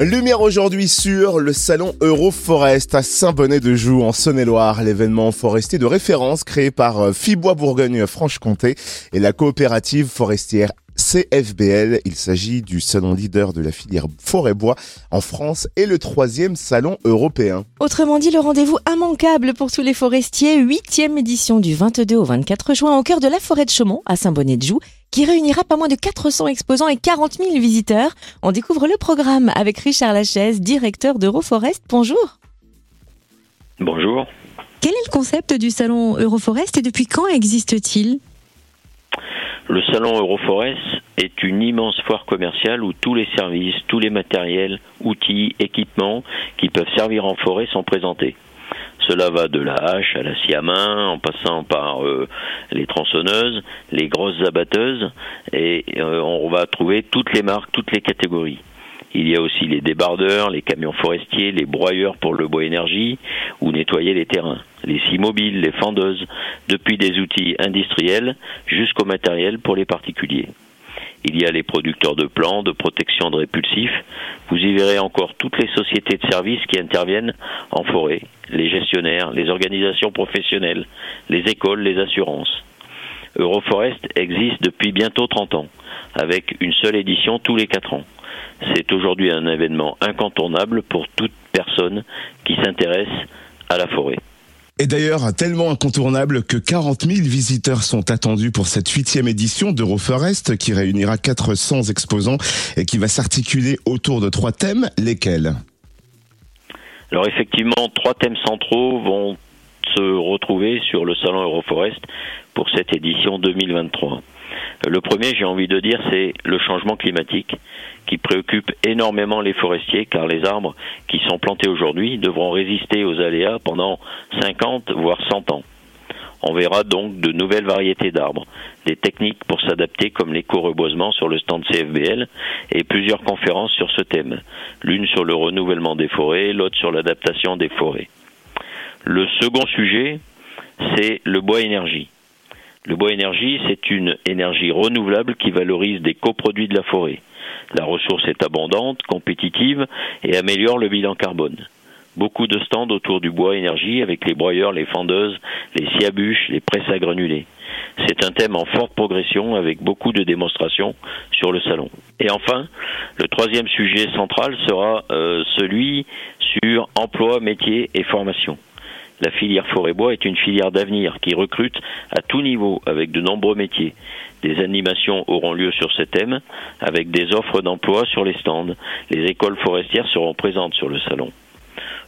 Lumière aujourd'hui sur le salon Euroforest à Saint-Bonnet-de-Joux en Saône-et-Loire, l'événement forestier de référence créé par euh, Fibois Bourgogne-Franche-Comté et la coopérative forestière CFBL. Il s'agit du salon leader de la filière forêt-bois en France et le troisième salon européen. Autrement dit, le rendez-vous immanquable pour tous les forestiers, huitième édition du 22 au 24 juin au cœur de la forêt de Chaumont à Saint-Bonnet-de-Joux qui réunira pas moins de 400 exposants et 40 000 visiteurs. On découvre le programme avec Richard Lachaise, directeur d'Euroforest. Bonjour. Bonjour. Quel est le concept du salon Euroforest et depuis quand existe-t-il? Le salon Euroforest est une immense foire commerciale où tous les services, tous les matériels, outils, équipements qui peuvent servir en forêt sont présentés. Cela va de la hache à la scie à main, en passant par euh, les tronçonneuses, les grosses abatteuses, et euh, on va trouver toutes les marques, toutes les catégories. Il y a aussi les débardeurs, les camions forestiers, les broyeurs pour le bois énergie ou nettoyer les terrains, les scies mobiles, les fendeuses, depuis des outils industriels jusqu'au matériel pour les particuliers. Il y a les producteurs de plants, de protection de répulsifs. Vous y verrez encore toutes les sociétés de services qui interviennent en forêt, les gestionnaires, les organisations professionnelles, les écoles, les assurances. Euroforest existe depuis bientôt 30 ans, avec une seule édition tous les 4 ans. C'est aujourd'hui un événement incontournable pour toute personne qui s'intéresse à la forêt. Et d'ailleurs, tellement incontournable que 40 000 visiteurs sont attendus pour cette huitième édition d'Euroforest qui réunira 400 exposants et qui va s'articuler autour de trois thèmes, lesquels? Alors effectivement, trois thèmes centraux vont se retrouver sur le salon Euroforest pour cette édition 2023. Le premier, j'ai envie de dire, c'est le changement climatique qui préoccupe énormément les forestiers car les arbres qui sont plantés aujourd'hui devront résister aux aléas pendant 50 voire 100 ans. On verra donc de nouvelles variétés d'arbres, des techniques pour s'adapter comme l'éco-reboisement sur le stand CFBL et plusieurs conférences sur ce thème, l'une sur le renouvellement des forêts, l'autre sur l'adaptation des forêts. Le second sujet, c'est le bois énergie. Le bois énergie, c'est une énergie renouvelable qui valorise des coproduits de la forêt. La ressource est abondante, compétitive et améliore le bilan carbone. Beaucoup de stands autour du bois énergie avec les broyeurs, les fendeuses, les sciabuches, les presses à granulés. C'est un thème en forte progression avec beaucoup de démonstrations sur le salon. Et enfin, le troisième sujet central sera euh, celui sur emploi, métier et formation. La filière forêt-bois est une filière d'avenir qui recrute à tout niveau avec de nombreux métiers. Des animations auront lieu sur ce thème avec des offres d'emploi sur les stands. Les écoles forestières seront présentes sur le salon.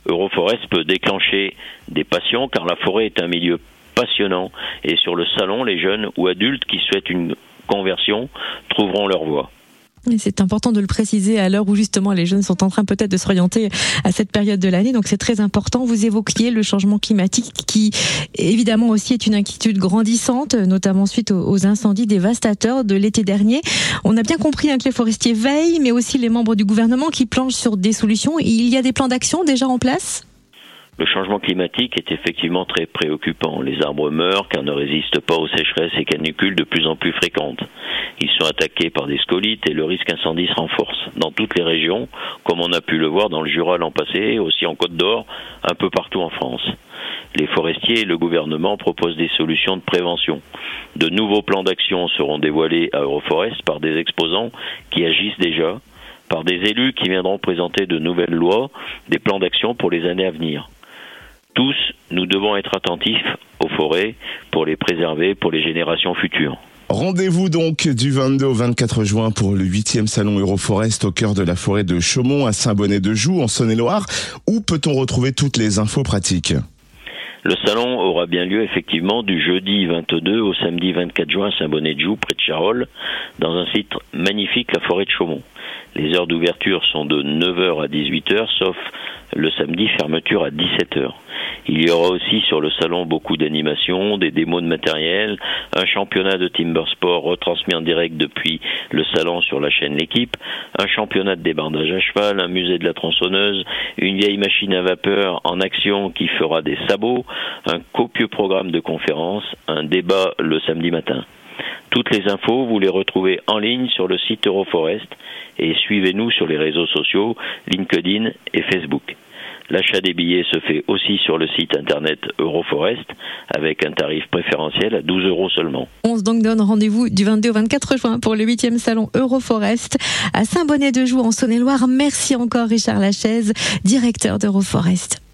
Euroforest peut déclencher des passions car la forêt est un milieu passionnant et sur le salon, les jeunes ou adultes qui souhaitent une conversion trouveront leur voie. C'est important de le préciser à l'heure où justement les jeunes sont en train peut-être de s'orienter à cette période de l'année. Donc c'est très important. Vous évoquiez le changement climatique qui évidemment aussi est une inquiétude grandissante, notamment suite aux incendies dévastateurs de l'été dernier. On a bien compris hein, que les forestiers veillent, mais aussi les membres du gouvernement qui planchent sur des solutions. Il y a des plans d'action déjà en place? Le changement climatique est effectivement très préoccupant. Les arbres meurent car ne résistent pas aux sécheresses et canicules de plus en plus fréquentes. Ils sont attaqués par des scolites et le risque incendie se renforce. Dans toutes les régions, comme on a pu le voir dans le Jura l'an passé, aussi en Côte d'Or, un peu partout en France. Les forestiers et le gouvernement proposent des solutions de prévention. De nouveaux plans d'action seront dévoilés à Euroforest par des exposants qui agissent déjà, par des élus qui viendront présenter de nouvelles lois, des plans d'action pour les années à venir tous, nous devons être attentifs aux forêts pour les préserver pour les générations futures. Rendez-vous donc du 22 au 24 juin pour le 8e salon Euroforest au cœur de la forêt de Chaumont à Saint-Bonnet-de-Joux en Saône-et-Loire. Où peut-on retrouver toutes les infos pratiques? Le salon aura bien lieu effectivement du jeudi 22 au samedi 24 juin à Saint-Bonnet-de-Joux, près de Charolles, dans un site magnifique, la forêt de Chaumont. Les heures d'ouverture sont de 9h à 18h, sauf le samedi, fermeture à 17h. Il y aura aussi sur le salon beaucoup d'animations, des démos de matériel, un championnat de timber sport retransmis en direct depuis le salon sur la chaîne L'équipe, un championnat de débardage à cheval, un musée de la tronçonneuse, une vieille machine à vapeur en action qui fera des sabots, un copieux programme de conférences, un débat le samedi matin. Toutes les infos, vous les retrouvez en ligne sur le site Euroforest et suivez-nous sur les réseaux sociaux LinkedIn et Facebook. L'achat des billets se fait aussi sur le site internet Euroforest avec un tarif préférentiel à 12 euros seulement. On se donc donne rendez-vous du 22 au 24 juin pour le 8e salon Euroforest à Saint-Bonnet-de-Joux en Saône-et-Loire. Merci encore Richard Lachaise, directeur d'Euroforest.